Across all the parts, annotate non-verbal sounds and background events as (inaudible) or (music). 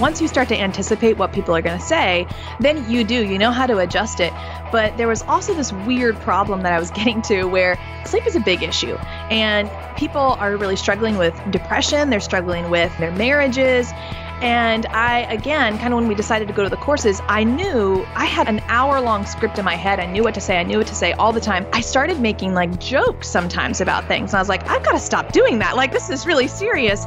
once you start to anticipate what people are going to say, then you do, you know how to adjust it. But there was also this weird problem that I was (laughs) getting to where sleep is a big issue. And people are really struggling with depression, they're struggling with their marriages. And I, again, kind of when we decided to go to the courses, I knew I had an hour long script in my head. I knew what to say. I knew what to say all the time. I started making like jokes sometimes about things. And I was like, I've got to stop doing that. Like, this is really serious.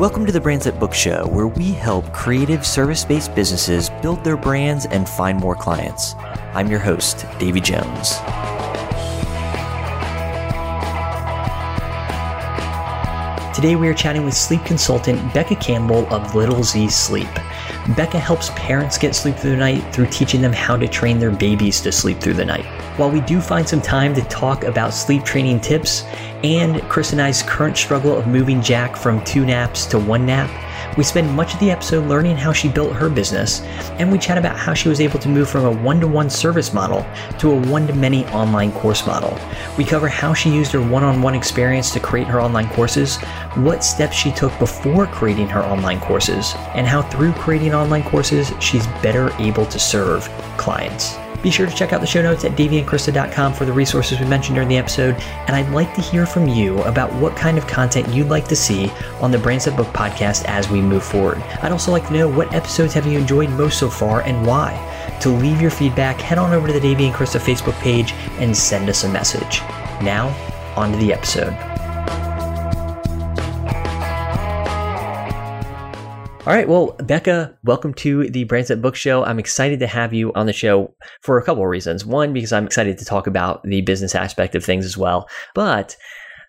Welcome to the Brand Boost Show, where we help creative service based businesses build their brands and find more clients. I'm your host, Davey Jones. Today we are chatting with sleep consultant Becca Campbell of Little Z Sleep. Becca helps parents get sleep through the night through teaching them how to train their babies to sleep through the night. While we do find some time to talk about sleep training tips and Chris and I's current struggle of moving Jack from two naps to one nap, we spend much of the episode learning how she built her business, and we chat about how she was able to move from a one to one service model to a one to many online course model. We cover how she used her one on one experience to create her online courses, what steps she took before creating her online courses, and how through creating online courses, she's better able to serve clients. Be sure to check out the show notes at daveyandkrista.com for the resources we mentioned during the episode. And I'd like to hear from you about what kind of content you'd like to see on the That Book podcast as we move forward. I'd also like to know what episodes have you enjoyed most so far and why. To leave your feedback, head on over to the Davey and Krista Facebook page and send us a message. Now, on to the episode. All right. Well, Becca, welcome to the Brand Boost Show. I'm excited to have you on the show for a couple of reasons. One, because I'm excited to talk about the business aspect of things as well. But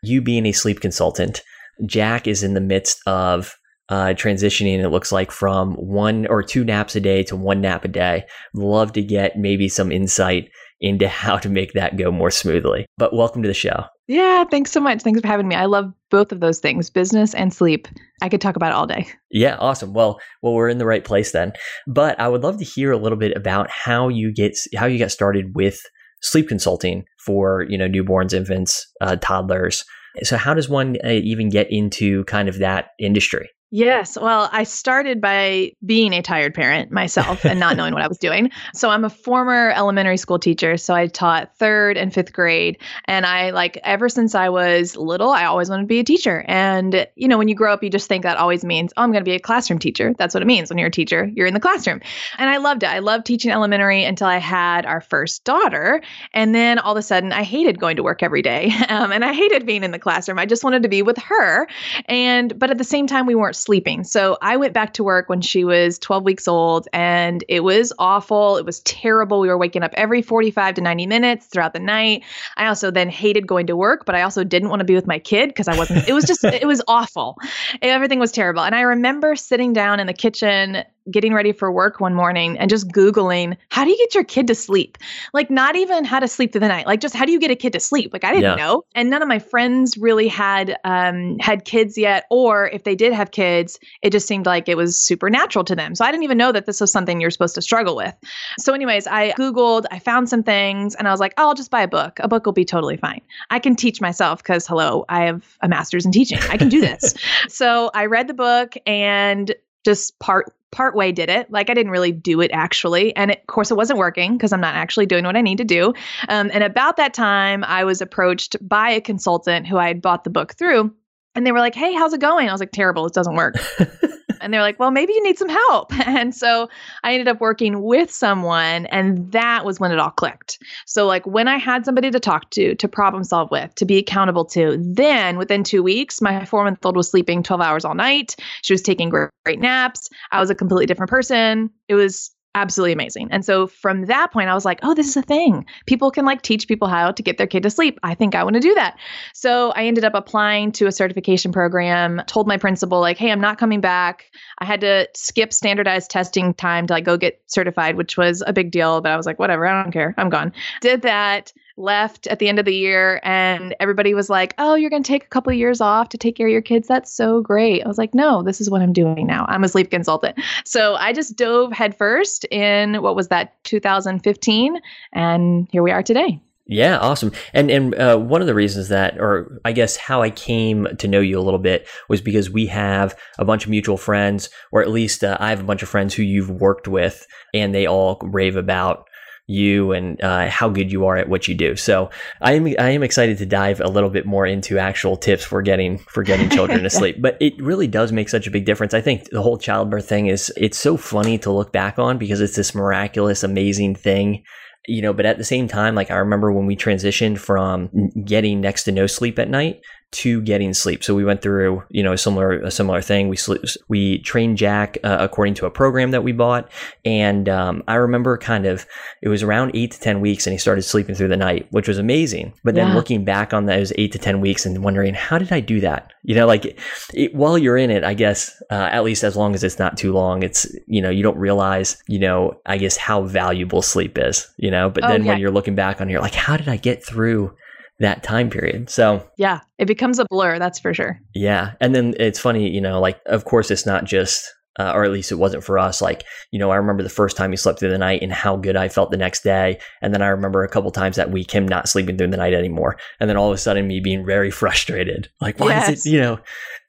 you being a sleep consultant, Jack is in the midst of uh, transitioning, it looks like, from one or two naps a day to one nap a day. Love to get maybe some insight into (laughs) how to make that go more smoothly. But welcome to the show. Yeah, thanks so much. Thanks for having me. I love both of those things, business and sleep. I could talk about it all day. Yeah, awesome. Well, well, we're in the right place then. But I would love to hear a little bit about how you get how you got started with sleep consulting for you know newborns, infants, uh, toddlers. So, how does one uh, even get into kind of that industry? Yes. Well, I started by being a tired parent myself and not knowing what I was (laughs) doing. So I'm a former elementary school teacher. So I taught third and fifth grade. And I, like, ever since I was little, I always wanted to be a teacher. And, you know, when you grow up, you just think that always means, oh, I'm going to be a classroom teacher. That's what it means. When you're a teacher, you're in the classroom. And I loved it. I loved teaching elementary until I had our first daughter. And then all of a sudden, I hated going to work every day. (laughs) Um, and I hated being in the classroom. I just wanted to be with her. And, but at the same time, we weren't sleeping. So I went back to work when she was 12 weeks old and it was awful. It was terrible. We were waking up every 45 to 90 minutes throughout the night. I also then hated going to work, but I also didn't want to be with my kid because I wasn't, it was just, it was awful. Everything was terrible. And I remember sitting down in the kitchen getting ready for work one morning and just Googling, how do you get your kid to sleep? Like, not even how to sleep through the night, like, just how do you get a kid to sleep? Like, I didn't yeah. know. And none of my friends really had, um, had kids yet. Or if they did have kids, it just seemed like it was supernatural to them. So I didn't even know that this was something you're supposed to struggle with. So, anyways, I Googled, I found some things, and I was like, oh, I'll just buy a book. A book will be totally fine. I can teach myself because, hello, I have a master's in teaching. I can do this. (laughs) so I read the book and just part part way did it like i didn't really do it actually and it, of course it wasn't working because i'm not actually doing what i need to do um, and about that time i was approached by a consultant who i had bought the book through And they were like, Hey, how's it going? I was like, Terrible. It doesn't work. (laughs) and they're like, Well, maybe you need some help. (laughs) And so I ended up working with someone, and that was when it all clicked. So, like, when I had somebody to talk to, to problem solve with, to be accountable to, then within two weeks, my four month old was sleeping 12 hours all night. She was taking great, great naps. I was a completely different person. It was absolutely amazing. And so from that point, I was like, oh, this is a thing. People can like teach people how to get their kid to sleep. I think I want to do that. So I ended up applying to a certification program, told my principal, like, hey, I'm not coming back. I had to skip standardized testing time to like go get certified, which was a big deal. But I was like, whatever, I don't care. I'm gone. Did that left at the end of the year and everybody was like, "Oh, you're going to take a couple of years off to take care of your kids. That's so great." I was like, "No, this is what I'm doing now. I'm a sleep consultant." So, I just dove headfirst in what was that 2015 and here we are today. Yeah, awesome. And and uh, one of the reasons that, or I guess how I came to know you a little bit, was because we have a bunch of mutual friends, or at least uh, I have a bunch of friends who you've worked with, and they all rave about you and uh, how good you are at what you do. So I am I am excited to dive a little bit more into actual tips for getting for getting children to (laughs) sleep. But it really does make such a big difference. I think the whole childbirth thing is it's so funny to look back on because it's this miraculous, amazing thing you know, but at the same time, like I remember when we transitioned from getting next to no sleep at night to getting sleep. So we went through, you know, a similar a similar thing. We sleep, we trained Jack uh, according to a program that we bought, and um, I remember kind of it was around eight to ten weeks, and he started sleeping through the night, which was amazing. But then yeah. looking back on those eight to ten weeks and wondering how did I do that? You know, like it, while you're in it, I guess uh, at least as long as it's not too long, it's you know you don't realize, you know, I guess how valuable sleep is, you know. But oh, then yeah. when you're looking back on, you're like, how did I get through? That time period. So, yeah, it becomes a blur, that's for sure. Yeah. And then it's funny, you know, like, of course, it's not just, uh, or at least it wasn't for us. Like, you know, I remember the first time he slept through the night and how good I felt the next day. And then I remember a couple times that week him not sleeping through the night anymore. And then all of a sudden me being very (laughs) frustrated. Like, why yes. is it, you know,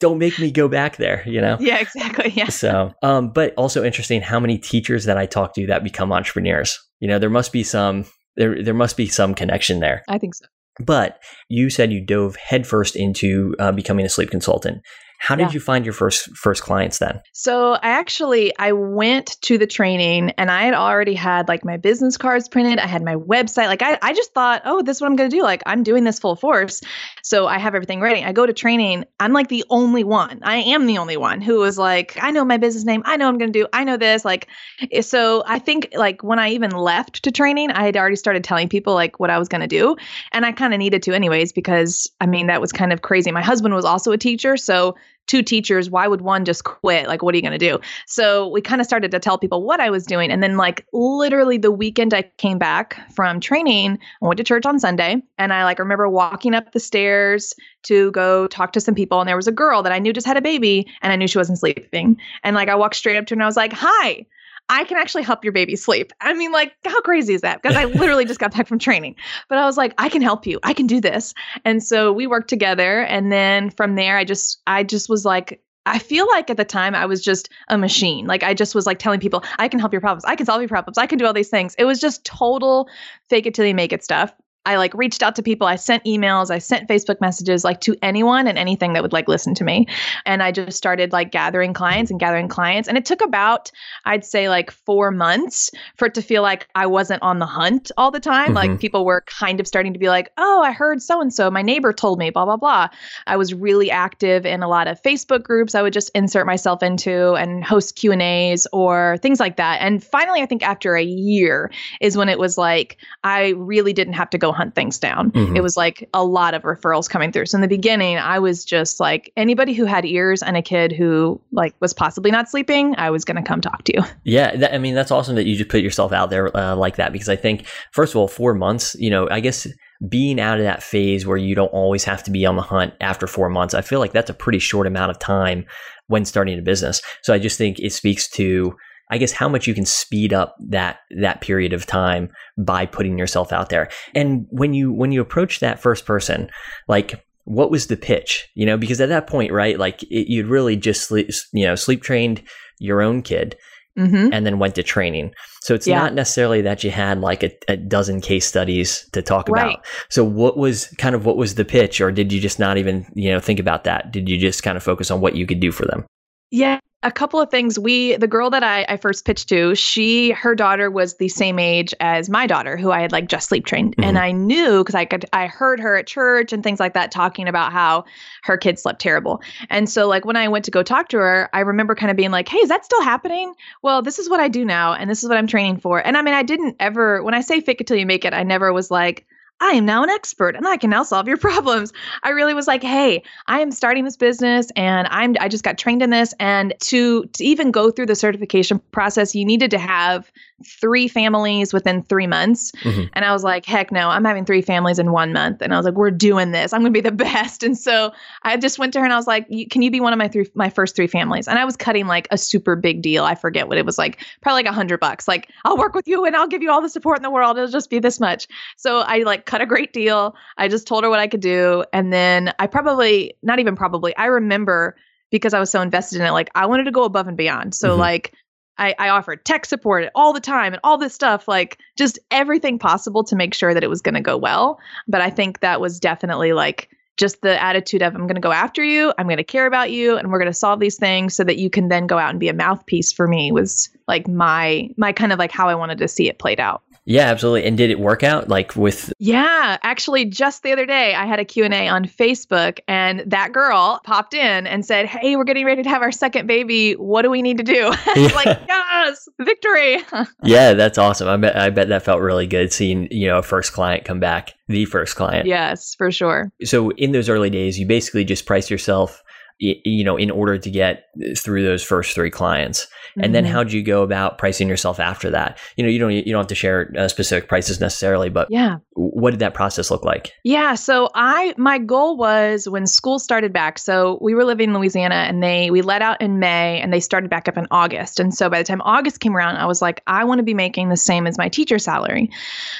don't make me go back there, you know? Yeah, exactly. Yeah. So, um, but also interesting how many teachers that I talk to that become entrepreneurs. You know, there must be some there there must be some connection there. I think so. But you said you dove headfirst into uh, becoming a sleep consultant. How did yeah. you find your first first clients then? So I actually I went to the training and I had already had like my business cards printed. I had my website. Like I, I just thought, oh, this is what I'm gonna do. Like I'm doing this full force. So I have everything ready. I go to training. I'm like the only one. I am the only one who was like, I know my business name. I know I'm gonna do. I know this. Like eh, so I think like when I even left to training, I had already started telling people like what I was gonna do. And I kind of needed to anyways, because I mean that was kind of crazy. My husband was also a teacher. So two teachers why would one just quit? Like what are you going to do? So we kind of started to tell people what i was doing and then like literally the weekend i came back from training i went to church on sunday and i like remember walking up the stairs to go talk to some people and there was a girl that i knew just had a baby and i knew she wasn't sleeping. And like i walked straight up to her and i was like hi I can actually help your baby sleep. I mean, like, how crazy is that? Because I literally just got back from training. But I was like, I can help you. I can do this. And so we worked together. And then from there, I just, I just was like, I feel like at the time I was just a machine. Like I just was like telling people, I can help your problems. I can solve your problems. I can do all these things. It was just total fake it till you make it stuff. I like reached out to people. I sent emails, I sent Facebook messages like to anyone and anything that would like listen to me. And I just started like gathering clients and gathering clients. And it took about, I'd say like four months for it to feel like I wasn't on the hunt all the time. Mm-hmm. Like people were kind of starting to be like, oh, I heard so and so. My neighbor told me, blah, blah, blah. I was really active in a lot of Facebook groups I would just insert myself into and host Q&As or things like that. And finally, I think after a year is when it was like, I really didn't have to go hunt things down. Mm-hmm. It was like a lot of referrals coming through. So in the beginning, I was just like anybody who had ears and a kid who like was possibly not sleeping, I was going to come talk to you. (laughs) Yeah, that, I mean that's awesome that you just put yourself out there uh, like that because I think first of all, four months, you know, I guess being out of that phase where you don't always have to be on the hunt after four months, I feel like that's a pretty short amount of time when starting a business. So I just think it speaks to I guess how much you can speed up that that period of time by putting yourself out there. And when you when you approach that first person, like what was the pitch? You know, because at that point, right, like it, you'd really just sleep, you know sleep trained your own kid hmm and then went to training. So it's Yeah. not necessarily that you had like a, a dozen case studies to talk Right. about. So what was kind of what was the pitch, or did you just not even you know think about that? Did you just kind of focus on what you could do for them? Yeah. A couple of things. We, the girl that I, I first pitched to, she, her daughter was the same age as my daughter, who I had like just sleep trained. And mm-hmm. I knew because I could, I heard her at church and things like that talking about how her kids slept terrible. And so, like, when I went to go talk to her, I remember kind of being like, hey, is that still happening? Well, this is what I do now. And this is what I'm training for. And I mean, I didn't ever, when I say fake it till you make it, I never was like, I am now an expert and I can now solve your problems. I really was like, hey, I am starting this business and I'm I just got trained in this and to to even go through the certification process, you needed to have three families within 3 months. Mhm. And I was like, heck no, I'm having three families in 1 month and I was like, we're doing this. I'm going to be the (laughs) best. And so I just went to her and I was like, can you be one of my three my first three families? And I was cutting like a super big deal. I forget what it was like, probably like a 100 bucks. Like, I'll work with you and I'll give you all the support in the world. It'll just be this much. So I like cut a great deal. I just told her what I could do. And then I probably, not even probably, I remember because I was so invested in it, like I wanted to go above and beyond. So Mhm. like I, I offered tech support all the time and all this stuff, like just everything possible to make sure that it was going to go well. But I think that was definitely like just the attitude of I'm going to go after you, I'm going to care about you, and we're going to solve these things so that you can then go out and be a mouthpiece for me was like my my kind of like how I wanted to see it played out. Yeah, absolutely. And did it work out? Like with Yeah, actually just the other day I had a Q&A on Facebook and that girl popped in and said, "Hey, we're getting ready to have our second baby. What do we need to do?" (laughs) It's like, (laughs) "Yes, victory." (laughs) yeah, that's awesome. I bet I bet that felt really good seeing you know a first client come back, the first client. yes, for sure. So in those early days, you basically just price yourself, you know, in order to get through those first three clients. And then Mhm. how'd you go about pricing yourself after that? You know, you don't you don't have to share uh, specific prices necessarily, but Yeah. what did that process look like? Yeah, so I my goal was when school started back. So we were living in Louisiana and they we let out in May and they started back up in August. And so by the time August came around, I was like I want to be making the same as my teacher salary.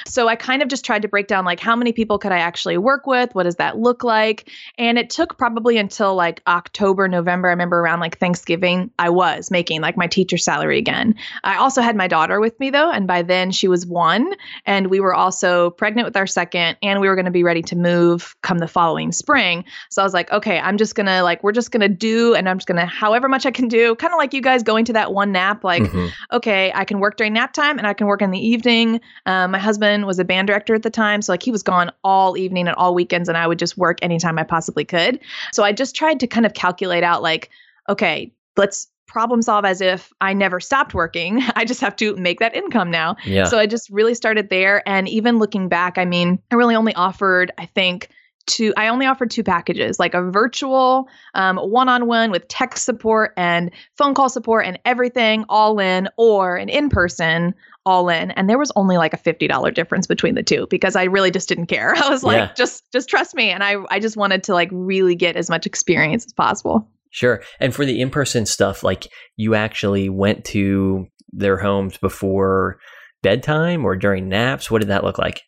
So I kind of just tried to break down like how many people could I actually work with? What does that look like? And it took probably until like October, November, I remember around like Thanksgiving, I was making like my teacher salary again. I also had my daughter with me though, and by then she was 1 and we were also pregnant with our second and we were going to be ready to move come the following spring so i was like okay i'm just going to like we're just going to do and i'm just going to however much i can do kind of like you guys going to that one nap like Mhm. okay i can work during nap time and i can work in the evening um, my husband was a band director at the time so like he was gone all evening and all weekends and i would just work anytime i possibly could so i just tried to kind of calculate out like okay let's problem solve as if i never stopped working (laughs) i just have to make that income now Yeah. so I just really started there. And even looking back, I mean, I really only offered, I think, two, I only offered two packages like a virtual one on one with tech support and phone call support and everything all in, or an in person all in. And there was only like a $50 difference between the two because I really just didn't care. (laughs) I was like, Yeah. just, just trust me. And I, I just wanted to like really get as much experience as possible. Sure. And for the in person stuff, like you actually went to their homes before bedtime or during naps. What did that look like?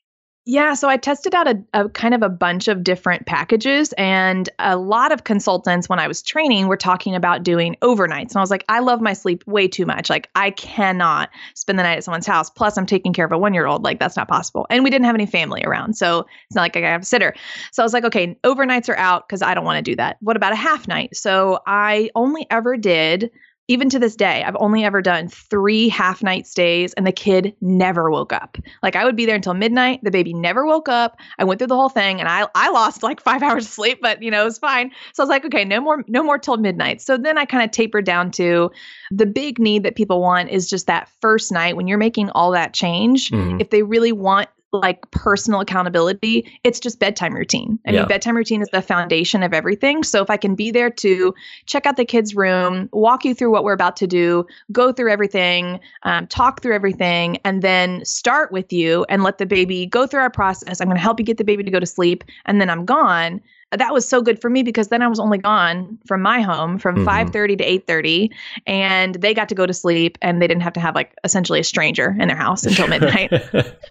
Yeah, so I tested out a, a kind of a bunch of different packages, and a lot of consultants, when I was training, were talking about doing overnights. And I was like, I love my sleep way too much. Like, I cannot spend the night at someone's house. Plus, I'm taking care of a one year old. Like, that's not possible. And we didn't have any family around. So it's not like I have a sitter. So I was like, okay, overnights are out because I don't want to do that. What about a half night? So I only ever did even to this day, I've only ever done three half night stays and the kid never woke up. Like I would be there until midnight. The baby never woke up. I went through the whole thing and I I lost like five (laughs) hours of sleep, but you know, it was fine. So I was like, okay, no more, no more till midnight. So then I kind of tapered down to the big need that people want is just that first night when you're making all that change. Mhm. If they really want like personal accountability, it's just bedtime routine. I Yeah. mean, bedtime routine is the foundation of everything. So if I can be there to check out the kids' room, walk you through what we're about to do, go through everything, um, talk through everything, and then start with you and let the baby go through our process. I'm going to help you get the baby to go to sleep, and then I'm gone. That was so good for me because then I was only gone from my home from Mhm. 5:30 to 8:30 and they got to go to sleep and they didn't have to have like essentially a stranger in their house until midnight. (laughs)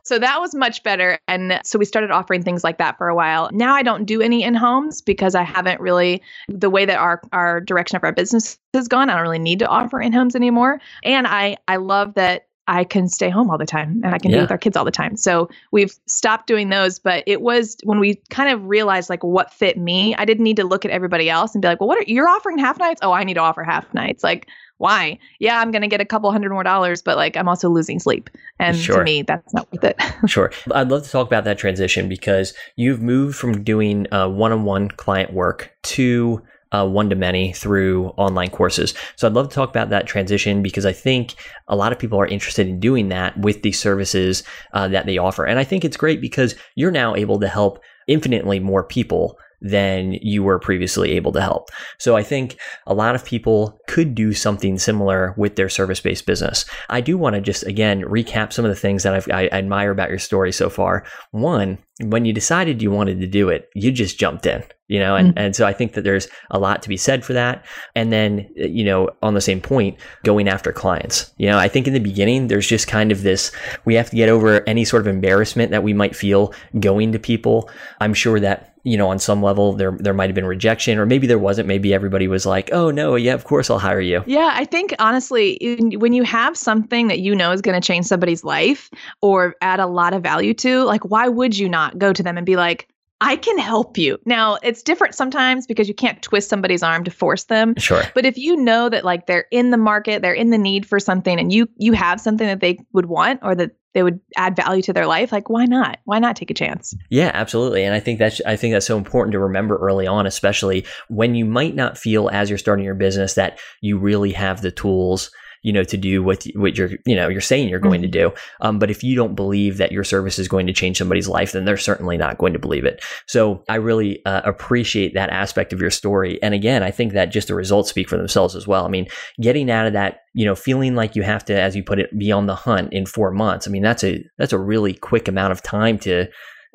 So that was much better. And so we started offering things like that for a while. Now I don't do any in homes because I haven't really, the way that our, our direction of our business has gone, I don't really need to offer in homes anymore. And I, I love that I can stay home all the time and I can Yeah. be with our kids all the time. So we've stopped doing those. But it was when we kind of realized like what fit me, I didn't need to look at everybody else and be like, well, what are you're offering half nights? Oh, I need to offer half nights. Like, why? Yeah, I'm going to get a couple hundred more dollars, but like I'm also losing sleep. And Sure. to me, that's not worth it. (laughs) Sure. I'd love to talk about that transition because you've moved from doing uh, one-on-one client work to uh, one-to-many through online courses. So I'd love to talk about that transition because I think a lot of people are interested in doing that with the services uh, that they offer. And I think it's great because you're now able to help infinitely more people than you were previously able to help. So I think a lot of people could do something similar with their service based business. I do want to just again recap some of the things that I've, I admire about your story so far. One, when you decided you wanted to do it, you just jumped in, you know, and, mm. and so I think that there's a lot to be said for that. And then, uh, you know, on the same point, going after clients, you know, I think in the beginning, there's just kind of this, we have to get over any sort of embarrassment that we might feel going to people. I'm sure that you know, on some level there there might have been rejection, or maybe there wasn't. Maybe everybody was like, "Oh no, yeah, of course I'll hire you." Yeah, I think honestly, in- when you have something that you know is going to change somebody's life or add a lot of value to, like, why would you not go to them and be like, I can help you? Now, it's different sometimes because you can't twist somebody's arm to force them. Sure. But if you know that like they're in the market, they're in the need for something and you you have something that they would want or that they would add value to their life, like why not? Why not take a chance? Yeah, absolutely. And I think that's I think that's so important to remember early on, especially when you might not feel as you're starting your business that you really have the tools you know to do what what you're you know you're saying you're going to do. Um, but if you don't believe that your service is going to change somebody's life then they're certainly not going to believe it. So i really uh, appreciate that aspect of your story. And again i think that just the results speak for themselves as well. I mean getting out of that you know feeling like you have to as you put it be on the hunt in four months i mean that's a that's a really quick amount of time to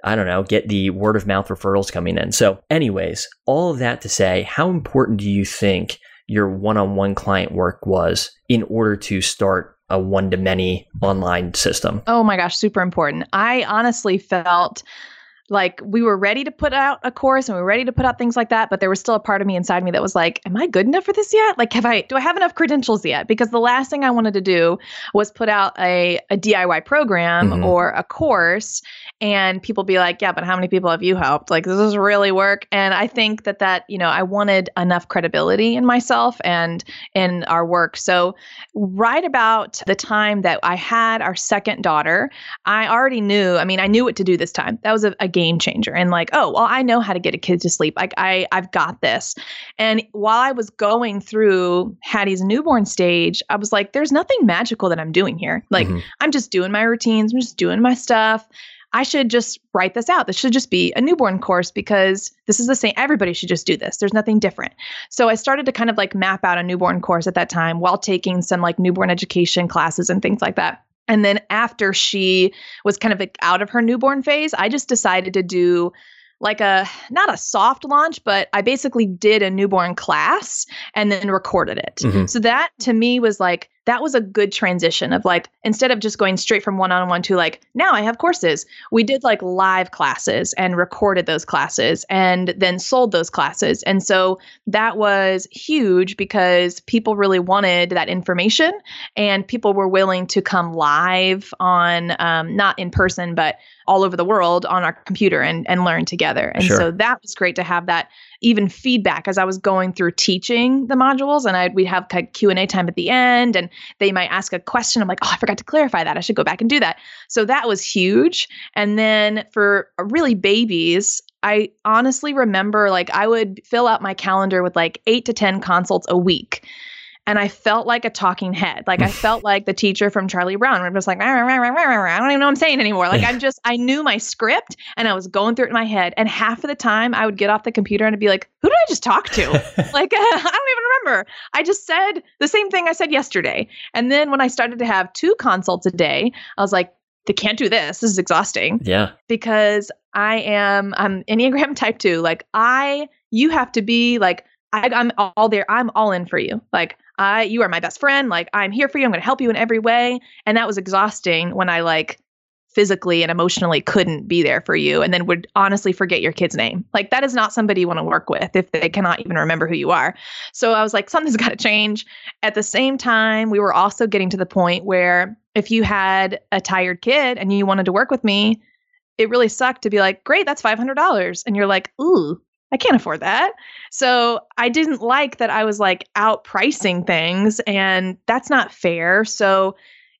I don't know, get the word of mouth referrals coming in. So, anyways, all of that to say, how important do you think your one on one client work was in order to start a one to many online system? Oh my gosh, super important. I honestly felt like we were ready to put out a course and we were ready to put out things like that, but there was still a part of me inside me that was like, am I good enough for this yet? Like, have I, do I have enough credentials yet? Because the last thing I wanted to do was put out a, a DIY program Mhm. or a course and people be like, yeah, but how many people have you helped? Like, does this really work? And I think that that, you know, I wanted enough credibility in myself and in our work. So, right about the time that I had our second daughter, I already knew, I mean, I knew what to do this time. That was a, a game changer. And like, oh, well, I know how to get a kid to sleep. Like I I've got this. And while I was going through Hattie's newborn stage, I was like, there's nothing magical that I'm doing here. Like Mhm. I'm just doing my routines, I'm just doing my stuff. I should just write this out. This should just be a newborn course because this is the same. Everybody should just do this. There's nothing different. So I started to kind of like map out a newborn course at that time while taking some like newborn education classes and things like that. And then after she was kind of like out of her newborn phase, I just decided to do like a not a soft launch, but I basically did a newborn class and then recorded it. Mhm. So that to me was like that was a good transition of like instead of just going straight from one on one to like now I have courses. We did like live classes and recorded those classes and then sold those classes. And so that was huge because people really wanted that information and people were willing to come live on um, not in person but all over the world on our computer and, and learn together and Sure. so that was great to have that even feedback as i was going through teaching the modules and I'd, we'd have of q&a time at the end and they might ask a question. I'm like oh i forgot to clarify that. I should go back and do that. So that was huge. And then for really babies I honestly remember like I would fill out my calendar with like eight to 10 consults a week. And I felt like a talking head. Like I felt like the teacher from Charlie Brown. I'm just like, "Rah, rah, rah, rah, rah, rah." I don't even know what I'm saying anymore. Like I'm just, I knew my script and I was going through it in my head. And half of the time I would get off the computer and I'd be like, who did I just talk to? (laughs) like (laughs) I don't even remember. I just said the same thing I said yesterday. And then when I started to have two consults a day, I was like, they can't do this. This is exhausting. Yeah. Because I am I'm Enneagram (laughs) type 2. Like I you have to be like I, I'm all there. I'm all in for you. Like I you are my best friend. Like I'm here for you. I'm going to help you in every way. And that was exhausting when I like physically and emotionally couldn't be there for you and then would honestly forget your kid's name. Like that is not somebody you want to work with if they cannot even remember who you are. So I was like something's (laughs) got to change. At the same time, we were also getting to the point where if you had a tired kid and you wanted to work with me, it really sucked to be like, "Great, that's $500." And you're like, "Ooh, I can't afford that. So I didn't like that I was like outpricing things, and that's not fair. So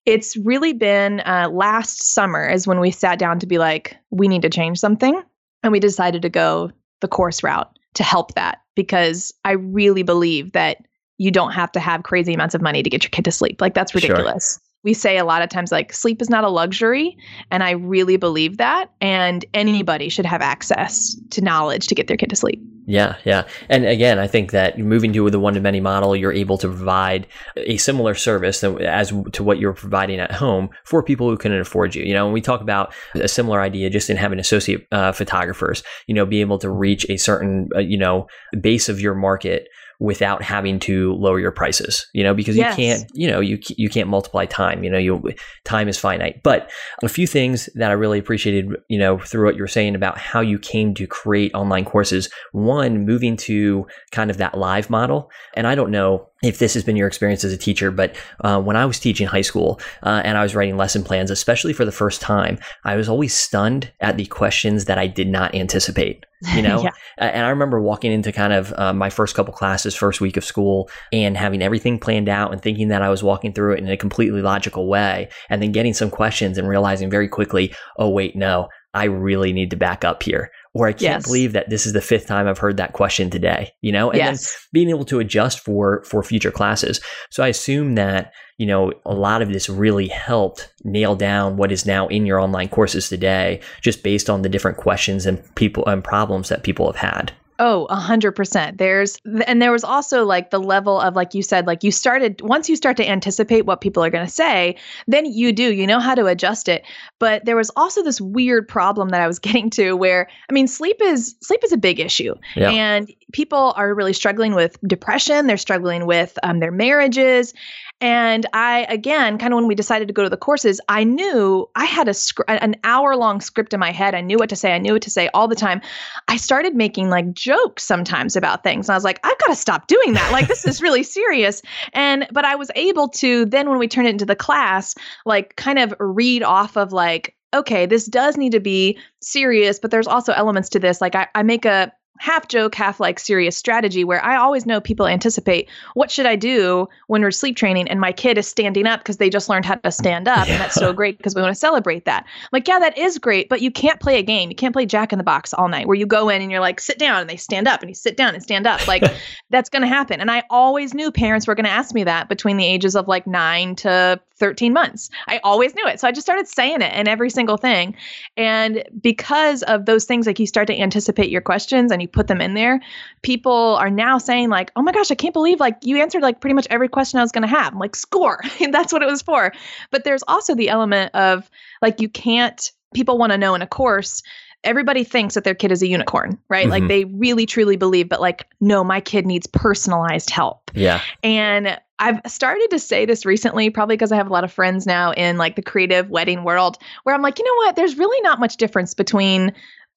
it's really been uh, last summer is when we sat down to be like, we need to change something. And we decided to go the course route to help that because I really believe that you don't have to have crazy amounts of money to get your kid to sleep. Like, that's ridiculous. We say a lot of times like sleep is not a luxury and i really believe that and anybody should have access to knowledge to get their kid to sleep. Yeah yeah. And again i think that moving to the one to many model you're able to provide a similar service as to what you're providing at home for people who can afford you. You know when we talk about a similar idea just in having associate uh, photographers you know be able to reach a certain uh, you know base of your market without having to lower your prices, you know, because yes. you can't, you know, you you can't multiply time, you know, you time is finite. But a few things that I really appreciated, you know, through what you were saying about how you came to create online courses. One, moving to kind of that live model, and I don't know if this has been your experience as a teacher, but uh, when I was teaching high school uh, and I was writing lesson plans, especially for the first time, I was always stunned at the questions that I did not anticipate. You (laughs) know, yeah. and I remember walking into kind of uh, my first couple classes, first week of school, and having everything planned out and thinking that I was walking through it in a completely logical way, and then getting some questions and realizing very quickly, oh wait, no, I really need to back up here or I can't yes. believe that this is the fifth time I've heard that question today, you know, and yes. then being able to adjust for for future classes. So I assume that, you know, a lot of this really helped nail down what is now in your online courses today, just based on the different questions and people and problems that people have had. Oh, a hundred percent. There's, and there was also like the level of, like you said, like you started, once you start to anticipate what people are going to say, then you do, you know how to adjust it. But there was also this weird problem that I was (laughs) getting to where, I mean, sleep is, sleep is a big issue. Yeah. And people are really struggling with depression. They're struggling with um, their marriages. And I, again, kind of when we decided to go to the courses, I knew I had a an hour long script in my head. I knew what to say. I knew what to say all the time. I started making like jokes sometimes about things. And I was like, I've got to stop doing that. Like, this is (laughs) really serious. And, but I was able to then, when we turned it into the class, like kind of read off of like, okay, this does need to be serious, but there's also elements to this. Like I, I make a half joke, half like serious strategy where I always know people anticipate what should I do when we're sleep training and my kid is standing up because they just learned how to stand up yeah. and that's so (laughs) great because we want to celebrate that. I'm like, yeah, that is great, but you can't play a game. You can't play Jack in the Box all night where you go in and you're like, sit down and they stand up and you sit down and stand up. Like (laughs) that's going to happen. And I always knew parents were going to ask me that between the ages of like 9 to 13 months. I always knew it. So I just started saying it in every single thing. And because of those things, like you start to anticipate your questions and you put them in there, people are now saying, like, oh my gosh, I can't believe like you answered like pretty much every question I was going to have. I'm like, score. (laughs) that's what it was for. But there's also the element of like, you can't, people want to know in a course everybody thinks that their kid is a unicorn, right? Mm-hmm. Like they really truly believe, but like, no, my kid needs personalized help. Yeah. And I've started to say this recently, probably because I have a lot of friends now in like the creative wedding world, where I'm like, you know what? There's really not much difference between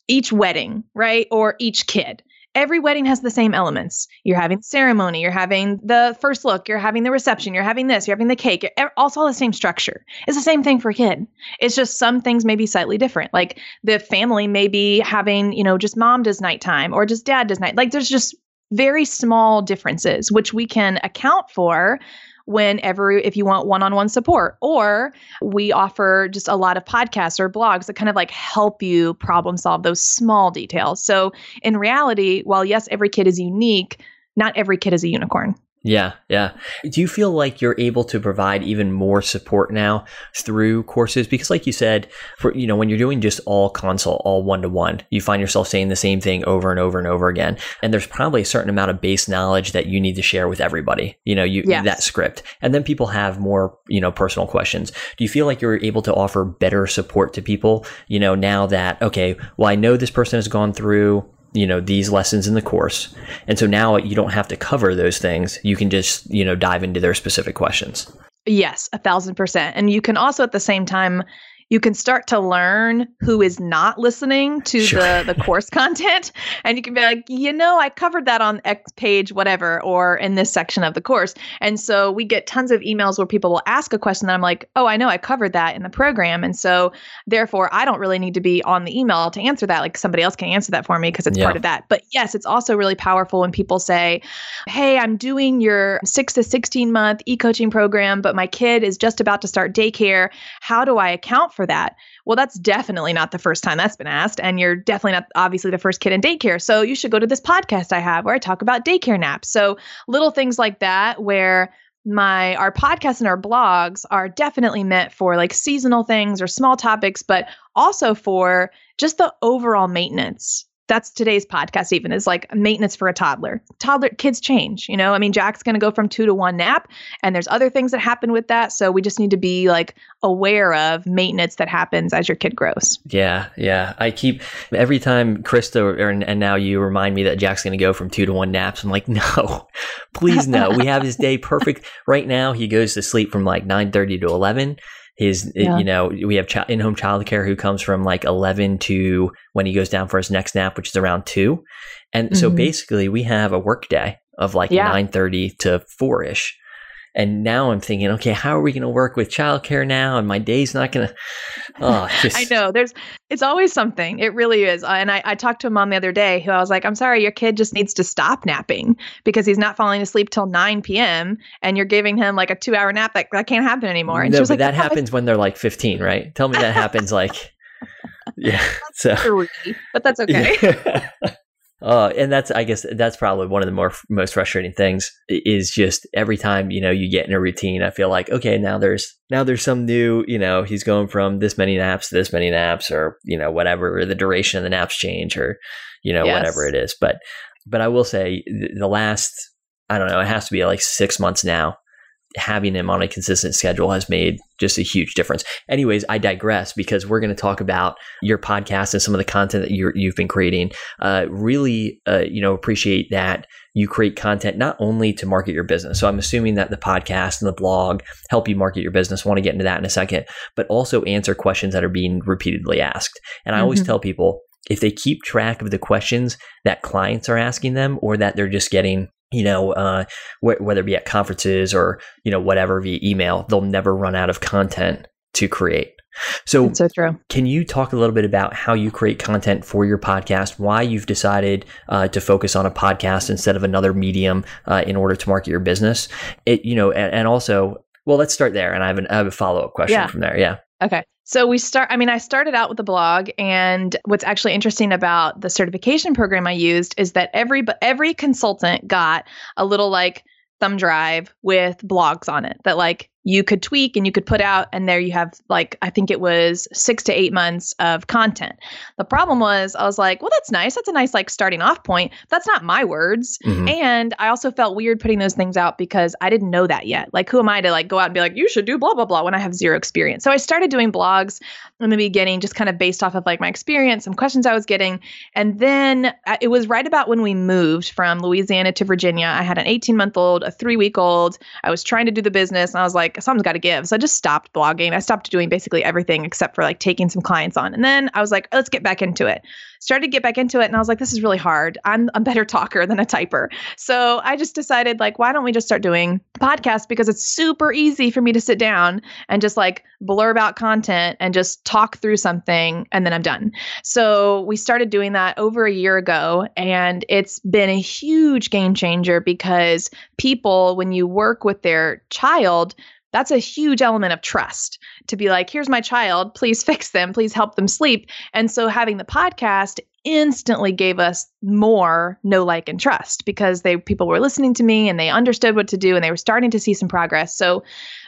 each wedding, right? Or each kid every wedding has the same elements. You're having ceremony, you're having the first look, you're having the reception, you're having this, you're having the cake. Also, all the same structure. It's the same thing for a kid. It's just some things may be slightly different. Like the family may be having, you know, just mom does nighttime or just dad does night. Like there's just very small differences, which we can account for whenever if you want one-on-one support or we offer just a lot of podcasts or blogs that kind of like help you problem solve those small details. So in reality while yes every kid is unique not every kid is a unicorn Yeah, yeah. Do you feel like you're able to provide even more support now through courses? Because, like you said, for you know, when you're doing just all consult, all one to one, you find yourself saying the same thing over and over and over again. And there's probably a certain amount of base knowledge that you need to share with everybody. You know, you yes. that script, and then people have more, you know, personal questions. Do you feel like you're able to offer better support to people? You know, now that okay, well, I know this person has gone through you know these lessons in the course. And so now you don't have to cover those things. You can just you know dive into their specific questions. Yes a thousand percent. And you can also at the same time you can start to learn who is not listening to sure. the, the course (laughs) content. And you can be like, you know, I covered that on X page, whatever, or in this section of the course. And so we get tons of emails where people will ask a question that I'm like, oh, I know I covered that in the program. And so therefore, I don't really need to be on the email to answer that. Like somebody else can answer that for me because it's yeah. part of that. But yes, it's also really powerful when people say, hey, I'm doing your six to 16 month e coaching program, but my kid is just about to start daycare. How do I account for for that? Well, that's definitely not the first time that's been asked. And you're definitely not, obviously, the first kid in daycare. So you should go to this podcast I have where I talk about daycare naps. So little things like that where my our podcasts and our blogs are definitely meant for like seasonal things or small topics but also for just the overall maintenance that's today's podcast even is like maintenance for a toddler. Toddler kids change you know? I mean jack's going to go from two to one nap and there's other things that happen with that so we just need to be like aware of maintenance that happens as your kid grows. Yeah yeah. I keep every time krista or, and now you remind me that jack's going to go from two to one naps i'm like (laughs) no please no. We have his day perfect. (laughs) Right now he goes to sleep from like 9 30 to 11 his yeah. you know we have ch- in-home childcare who comes from like 11 to when he goes down for his next nap which is around 2 and mm-hmm. so basically we have a work day of like yeah. 9:30 to 4ish and now I'm thinking, okay, how are we going to work with childcare now? And my day's not going to. Oh, (laughs) just... I know. There's, it's always something. It really is. Uh, and I, I talked to a mom the other day who I was like, I'm sorry, your kid just needs to stop napping because he's not falling asleep till 9 p.m. and you're giving him like a two hour nap. That, that can't happen anymore. And no, she was but like, that happens when they're like 15, right? Tell me that happens like. (laughs) Yeah. (laughs) so. but that's okay. Yeah. Uh, and that's, I guess, that's probably one of the more most frustrating things is just every time you know you get in a routine, I feel like okay, now there's now there's some new, you know, he's going from this many naps to this many naps, or you know, whatever, or the duration of the naps change, or you know, yes. whatever it is. But but I will say the last, I don't know, it has to be like six months now having him on a consistent schedule has made just a huge difference. Anyways, I digress because we're going to talk about your podcast and some of the content that you have been creating. Uh, really, uh, you know, appreciate that you create content not only to market your business. So I'm assuming that the podcast and the blog help you market your business. I want to get into that in a second, but also answer questions that are being repeatedly asked. And I mm-hmm. always tell people if they keep track of the questions that clients are asking them or that they're just getting you know, uh, wh- whether it be at conferences or, you know, whatever via email, they'll never run out of content to create. So, That's so true. Can you talk a little bit about how you create content for your podcast? Why you've decided uh, to focus on a podcast instead of another medium uh, in order to market your business? It, you know, and, and also, well, let's start there, and I have, an, I have a follow up question yeah. from there. Yeah. Okay. So we start, I mean, I started out with a blog, and what's actually interesting about the certification program I used is that every every consultant got a little like thumb drive with blogs on it that like you could tweak and you could put out and there you have like i think it was six to eight months of content. The problem was i was like well that's nice. That's a nice like starting off point. That's not my words. Mm-hmm. and i also felt weird putting those things out because i didn't know that yet. Like who am i to like go out and be like you should do blah blah blah when i have zero experience. So i started doing blogs in the beginning just kind of based off of like my experience some questions i was getting. And then uh, it was right about when we moved from louisiana to virginia. I had an 18 month old a three week old. I was trying to do the business and i was like like something's got to give. So I just stopped blogging. I stopped doing basically everything except for like taking some clients on. And then I was like, let's get back into it. Started to get back into it and I was like, this is really hard. I'm a better (laughs) talker than a typer. So I just decided like, why don't we just start doing podcasts because it's super easy for me to sit down and just like blurb out content and just talk through something and then I'm done. So we started doing that over a year ago and it's been a huge game changer because people when you work with their child that's a huge element of trust to be like, here's my child, please (laughs) fix them, please help them sleep. And so having the podcast instantly gave us more no like and trust because they people were listening to me and they understood what to do and they were starting to see some progress. So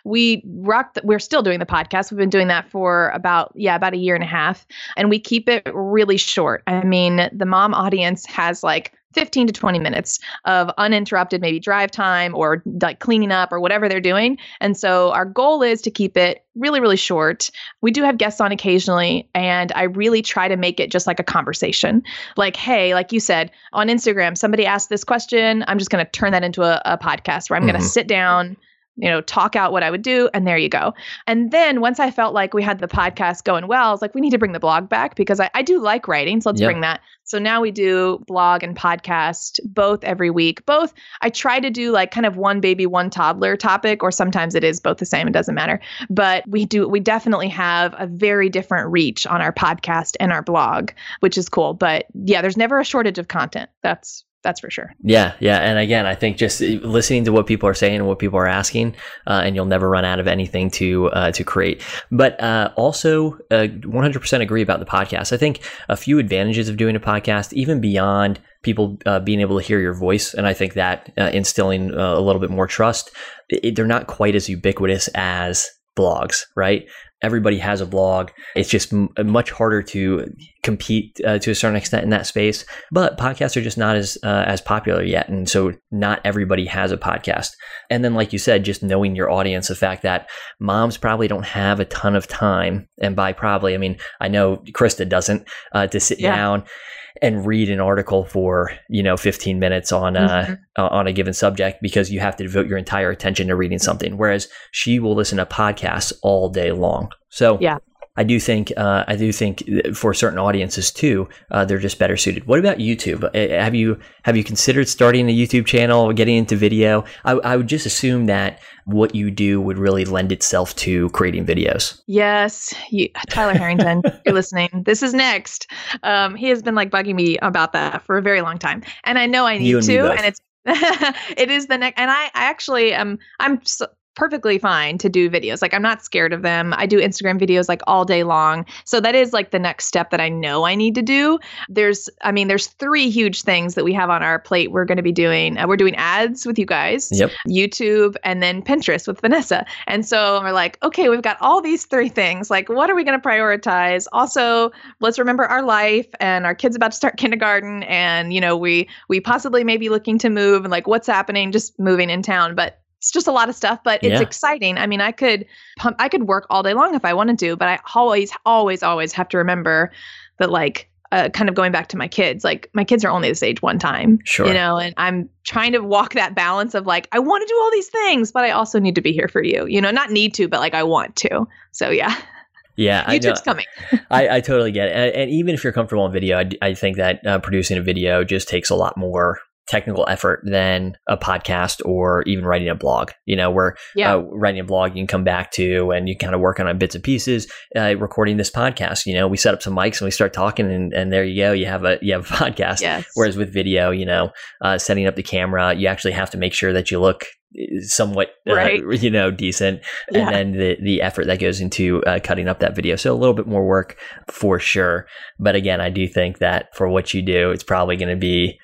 we rock we're still doing the podcast. We've been doing that for about yeah about a year and a half. And we keep it really short. I mean the mom audience has like 15 to 20 minutes of uninterrupted maybe drive time or like cleaning up or whatever they're doing. And so our goal is to keep it really really short. We do have guests on occasionally and I really try to make it just like a conversation. Like hey, like you said on Instagram somebody asked this question, I'm just going to turn that into a, a podcast where I'm mm-hmm. going to sit down you know, talk out what I would do, and there you go. And then once I felt like we had the podcast going well, I was like, we need to bring the blog back because I, I do like writing. So let's yep. bring that. So now we do blog and podcast both every week. Both, I try to do like kind of one baby, one toddler topic, or sometimes it is both the same. It doesn't matter. But we do, we definitely have a very different reach on our podcast and our blog, which is cool. But yeah, there's never a shortage of content. That's that's for sure. Yeah, yeah, and again, I think just listening to what people are saying and what people are asking, uh, and you'll never run out of anything to uh, to create. But uh, also, 100% uh, agree about the podcast. I think a few advantages of doing a podcast, even beyond people uh, being able to hear your voice, and I think that uh, instilling a little bit more trust. It, they're not quite as ubiquitous as blogs, right? Everybody has a blog. It's just m- much harder to compete uh, to a certain extent in that space. But podcasts are just not as uh, as popular yet, and so not everybody has a podcast. And then, like you said, just knowing your audience, the fact that moms probably don't have a ton of time, and by probably, I mean I know Krista doesn't uh, to sit yeah. down and read an article for you know 15 minutes on a mm-hmm. uh, on a given subject because you have to devote your entire attention to reading something whereas she will listen to podcasts all day long so yeah I do think uh, I do think for certain audiences too, uh, they're just better suited. What about YouTube? Uh, have you have you considered starting a YouTube channel getting into video? I, I would just assume that what you do would really lend itself to creating videos. Yes, you, Tyler Harrington, (laughs) you're listening. This is next. Um, he has been like bugging me about that for a very long time, and I know I need and to, and it's (laughs) it is the next and I, I actually am i'm so, perfectly fine to do videos. Like I'm not scared of them. I do Instagram videos like all day long. So that is like the next step that I know I need to do. There's I mean there's three huge things that we have on our plate we're going to be doing. Uh, we're doing ads with you guys, yep. YouTube and then Pinterest with Vanessa. And so we're like, okay, we've got all these three things. Like what are we going to prioritize? Also, let's remember our life and our kids about to start (laughs) kindergarten and you know, we we possibly may be looking to move and like what's happening just moving in town, but it's just a lot of stuff, but it's yeah. exciting. I mean, I could pump, I could work all day long if I wanted to, but I always, always, always have to remember that like uh, kind of going back to my kids, like my kids are only this age one time, sure. you know, and I'm trying to walk that balance of like, I want to do all these things, but I also need to be here for you, you know, not need to, but like I want to. So yeah. Yeah, (laughs) YouTube's coming. (laughs) I, I totally get it. And, and, even if you're comfortable in video, I, I think that uh, producing a video just takes a lot more technical effort than a podcast or even writing a blog. You know, where yeah. uh, writing a blog you can come back to and you kind of work on it bits and pieces. Uh, recording this podcast, you know, we set up some mics and we start talking, and, and there you go, you have a you have a (laughs) podcast. Yes. Whereas with video, you know, uh, setting up the camera, you actually have to make sure that you look uh, somewhat uh, right. (laughs) you know decent yeah. and then the the effort that goes into uh, cutting up that video so a little bit more work for sure but again i do think that for what you do it's probably going to be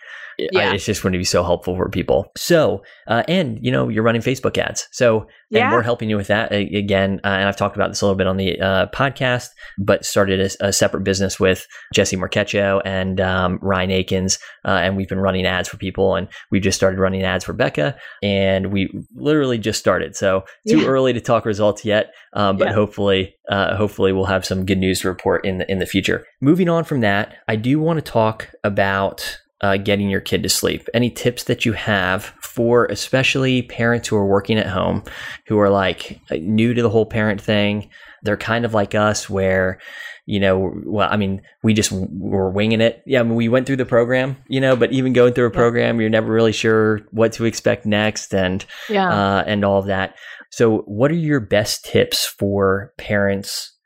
yeah. it's just going to be so helpful for people. So, uh, and you know, you're running Facebook ads. So, yeah. and we're helping you with that again. Uh, and I've talked about this a little bit on the uh, podcast, but started a, a, separate business with Jesse Marquecho and um, Ryan Akins. Uh, and we've been running ads for people. And we just started running ads for Becca. And we literally just started. So, too yeah. early to talk results yet. Um, but yeah. hopefully, uh, hopefully we'll have some good news to report in the, in the future. Moving on from that, I do want to talk about uh, getting your kid to sleep. Any tips that you have for especially parents who are working at home, who are like new to the whole parent thing? They're kind of like us, where you know, well, I mean, we just were winging it. Yeah, I mean, we went through the program, you know, but even going through a program, you're never really sure what to expect next, and yeah, uh, and all of that. So, what are your best tips for parents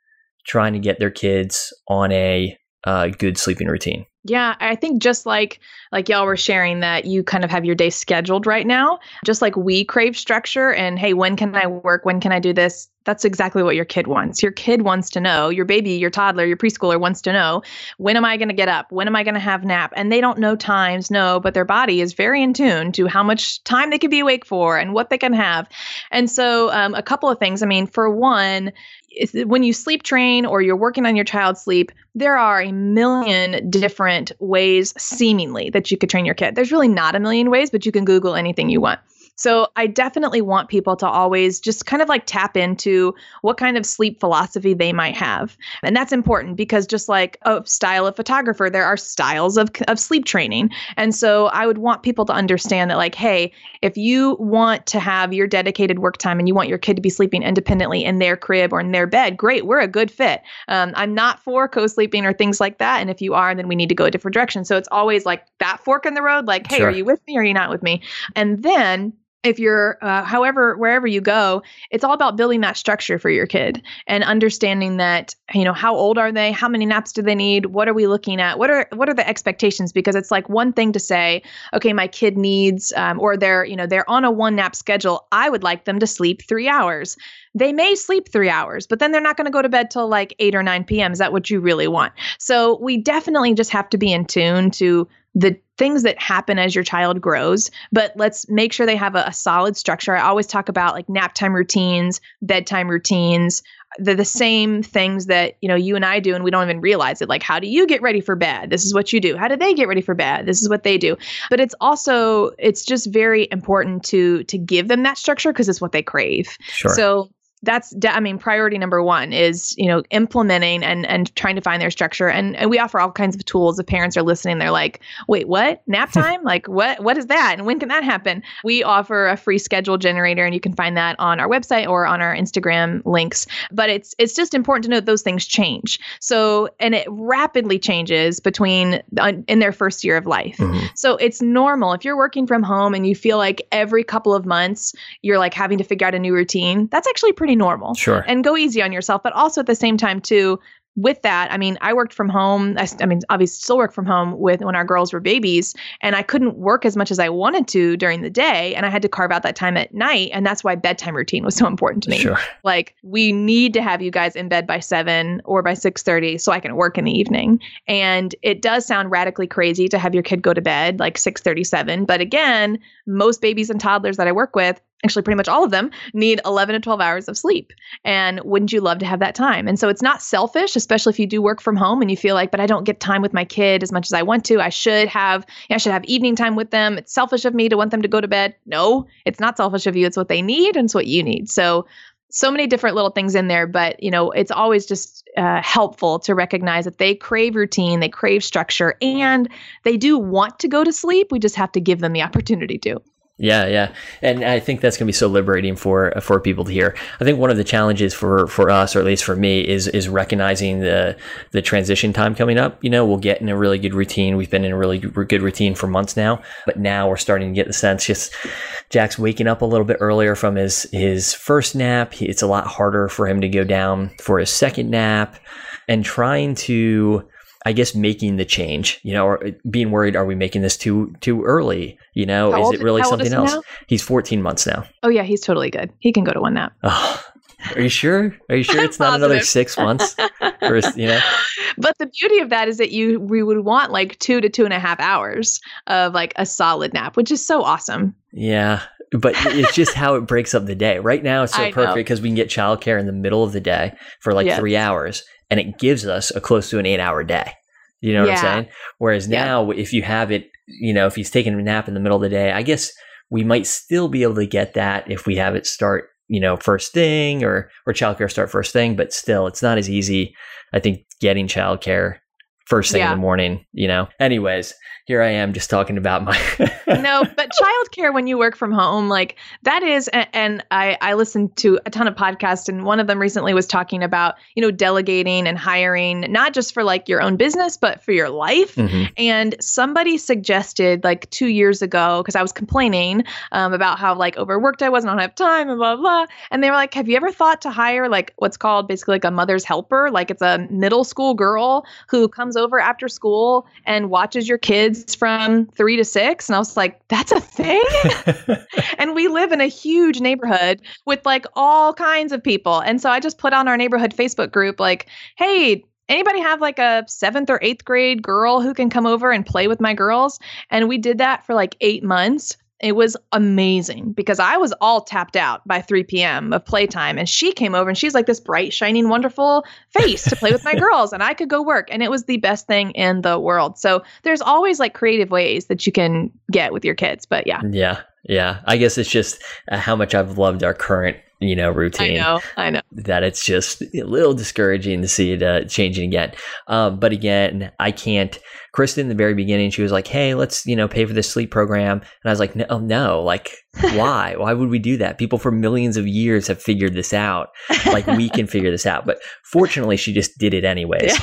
trying to get their kids on a uh, good sleeping routine? Yeah, I think just like like y'all were sharing that you kind of have your day scheduled right now, just like we crave structure and hey, when can I work? When can I do this? That's exactly what your kid wants. Your kid wants to know, your baby, your toddler, your preschooler wants to know, when am I going to get up? When am I going to have nap? And they don't know times, no, but their body is very in tune to how much time they can be awake for and what they can have. And so, um, a couple of things. I mean, for one, when you sleep train or you're working on your child's sleep, there are a million different ways, seemingly, that you could train your kid. There's really not a million ways, but you can Google anything you want. So I definitely want people to always just kind of like tap into what kind of sleep philosophy they might have. And that's important because just like a style of photographer, there are styles of, of sleep training. And so I would want people to understand that, like, hey, if you want to have your dedicated work time and you want your kid to be sleeping independently in their crib or in their bed, great, we're a good fit. Um, I'm not for co sleeping or things like that. And if you are, then we need to go a different direction. So it's always like that fork in the road, like, hey, sure. are you with me or are you not with me? And then if you're uh, however wherever you go it's all about building that structure for your kid and understanding that you know how old are they? How many naps do they need? What are we looking at? What are what are the expectations? Because it's like one thing to say okay my kid needs um, or they're you know they're on a one nap schedule i would like them to sleep three hours. They may sleep three hours, but then they're not going to go to bed till like 8 or 9 p.m. Is that what you really want? So we definitely just have to be in tune to the things that happen as your child grows, but let's make sure they have a, a, solid structure. I always talk about like nap time routines, bedtime routines. They're the same things that, you know, you and I do and we don't even realize it. Like how do you get ready for bed? This is what you do. How do they get ready for bed? This is what they do. But it's also it's just very important to to give them that structure because it's what they crave. Sure. So that's i mean priority number one is you know implementing and and trying to find their structure. And, and we offer all kinds of tools. If parents are listening they're like wait what? Nap (laughs) time? Like what what is that? And when can that happen? We offer a free schedule generator and you can find that on our website or on our instagram links. But it's it's just important to note those things change. So and it rapidly changes between uh, in their first year of life. Mm-hmm. so it's normal. If you're working from home and you feel like every couple of months you're like having to figure out a new routine that's actually pretty normal. Sure. And go easy on yourself. But also at the same time, too, with that, I mean, I worked from home. I, I, mean, obviously, still work from home with when our girls were babies, and I couldn't work as much as I wanted to during the day, and I had to carve out that time at night, and that's why bedtime routine was so important to me. Sure. Like, we need to have you guys in bed by seven or by six thirty, so I can work in the evening. And it does sound radically crazy to have your kid go to bed like six thirty-seven, but again, most babies and toddlers that I work with actually pretty much all of them need 11 to 12 hours of sleep. And wouldn't you love to have that time? And so it's not selfish especially if you do work from home and you feel like but i don't get time with my kid as much as i want to. I should have i should have evening time with them. It's selfish of me to want them to go to bed. No it's not selfish of you. It's what they need and it's what you need. So so many different little things in there but you know it's always just uh, helpful to recognize that they crave routine they crave structure and they do want to go to sleep. We just have to give them the opportunity to yeah, yeah, and I think that's going to be so liberating for for people to hear. I think one of the challenges for for us, or at least for me, is is recognizing the the transition time coming up. You know, we'll get in a really good routine. We've been in a really good routine for months now, but now we're starting to get the sense just Jack's waking up a little bit earlier from his his first nap. It's a lot harder for him to go down for his second nap, and trying to I guess making the change, you know, or uh, being worried, are we making this too too early? You know, how is old, it really something else? Now? He's 14 months now. Oh yeah, he's totally good. He can go to one nap. (laughs) Oh, are you sure? Are you sure it's not another six months? (laughs) You know. But the beauty of that is that you we would want like two to two and a half hours of like a solid nap, which is so awesome. Yeah, but it's just how it breaks up the day. Right now, it's so (laughs) perfect because we can get childcare in the middle of the day for like yes. three hours, and it gives us a close to an eight hour day. You know yeah. what I'm saying? Whereas now, yeah. if you have it, you know, if he's taking a nap in the middle of the day, I guess we might still be able to get that if we have it start, you know, first thing or or childcare start first thing. But still, it's not as easy. I think getting childcare first thing yeah. in the morning. You know. Anyways, here I am just talking about my (laughs) No, but childcare when you work from home, like that is and I I listened to a ton of podcasts and one of them recently was talking about, you know, delegating and hiring not just for like your own business but for your life. Mm-hmm. And somebody suggested like 2 years ago cuz I was complaining um, about how like overworked I was and I don't have time and blah blah and they were like, "Have you ever thought to hire like what's called basically like a mother's helper? Like it's a middle school girl who comes comes over after school and watches your kids from three to six. And I was like, that's a thing. (laughs) and we live in a huge neighborhood with like all kinds of people. And so I just put on our neighborhood Facebook group, like, hey, anybody have like a seventh or eighth grade girl who can come over and play with my girls? And we did that for like eight months. It was amazing because I was all tapped out by 3 p.m. of playtime. And she came over and she's like this bright, shining, wonderful face to play with my (laughs) girls. And I could go work. And it was the best thing in the world. So there's always like creative ways that you can get with your kids. But yeah. Yeah. Yeah. I guess it's just uh, how much I've loved our current you know routine. I know, I know that it's just a little discouraging to see it uh, changing again. Um, but again, I can't. Krista, in the very beginning, she was like, "Hey, let's you know pay for this sleep program," and I was like, "No, oh, no, like (laughs) why? why would we do that? People for millions of years have figured this out. Like we can figure this out." But fortunately, she just did it anyways.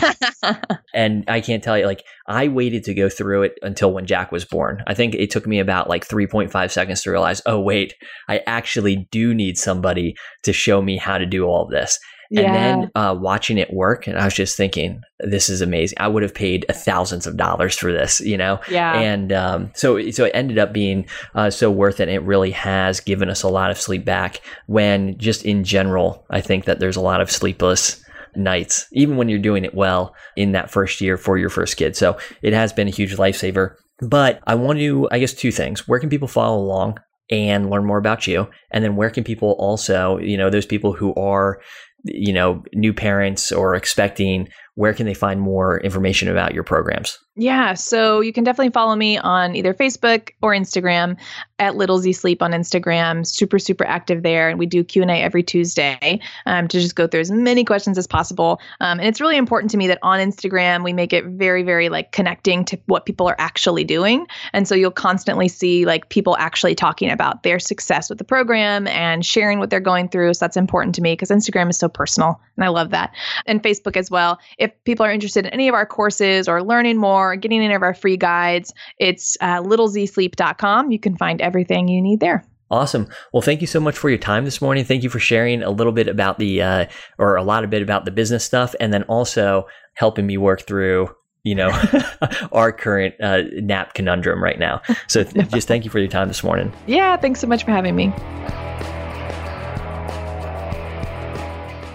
(laughs) and I can't tell you, like I waited to go through it until when Jack was born. I think it took me about like 3.5 seconds to realize, oh wait, I actually do need somebody to show me how to do all this. Yeah. And then uh, watching it work, and I was just thinking, this is amazing. I would have paid thousands of dollars for this, you know. Yeah. And um, so, so it ended up being uh, so worth it. It really has given us a lot of sleep back. When just in general, I think that there's a lot of sleepless nights, even when you're doing it well in that first year for your first kid. So it has been a huge lifesaver. But I want to, I guess, two things. Where can people follow along and learn more about you? And then where can people also, you know, those people who are, you know, new parents or expecting, where can they find more information about your programs? Yeah, so you can definitely follow me on either Facebook or Instagram at Little Z Sleep on Instagram. Super super active there, and we do Q and A every Tuesday um, to just go through as many questions as possible. Um, and it's really important to me that on Instagram we make it very very like connecting to what people are actually doing, and so you'll constantly see like people actually talking about their success with the program and sharing what they're going through. So that's important to me because Instagram is so personal, and I love that. And Facebook as well. If people are interested in any of our courses or learning more or getting any of our free guides, it's uh, littlezsleep.com. You can find everything you need there. Awesome. Well, thank you so much for your time this morning. Thank you for sharing a little bit about the, uh, or a lot of bit about the business stuff, and then also helping me work through, you know, (laughs) our current uh, nap conundrum right now. So th- (laughs) just thank you for your time this morning. Yeah. Thanks so much for having me.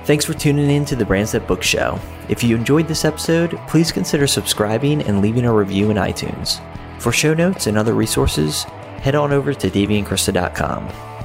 Thanks for tuning in to the Brands That Book Show. If you enjoyed this episode, please consider subscribing and leaving a review in iTunes. For show notes and other resources, head on over to daveyandkrista.com.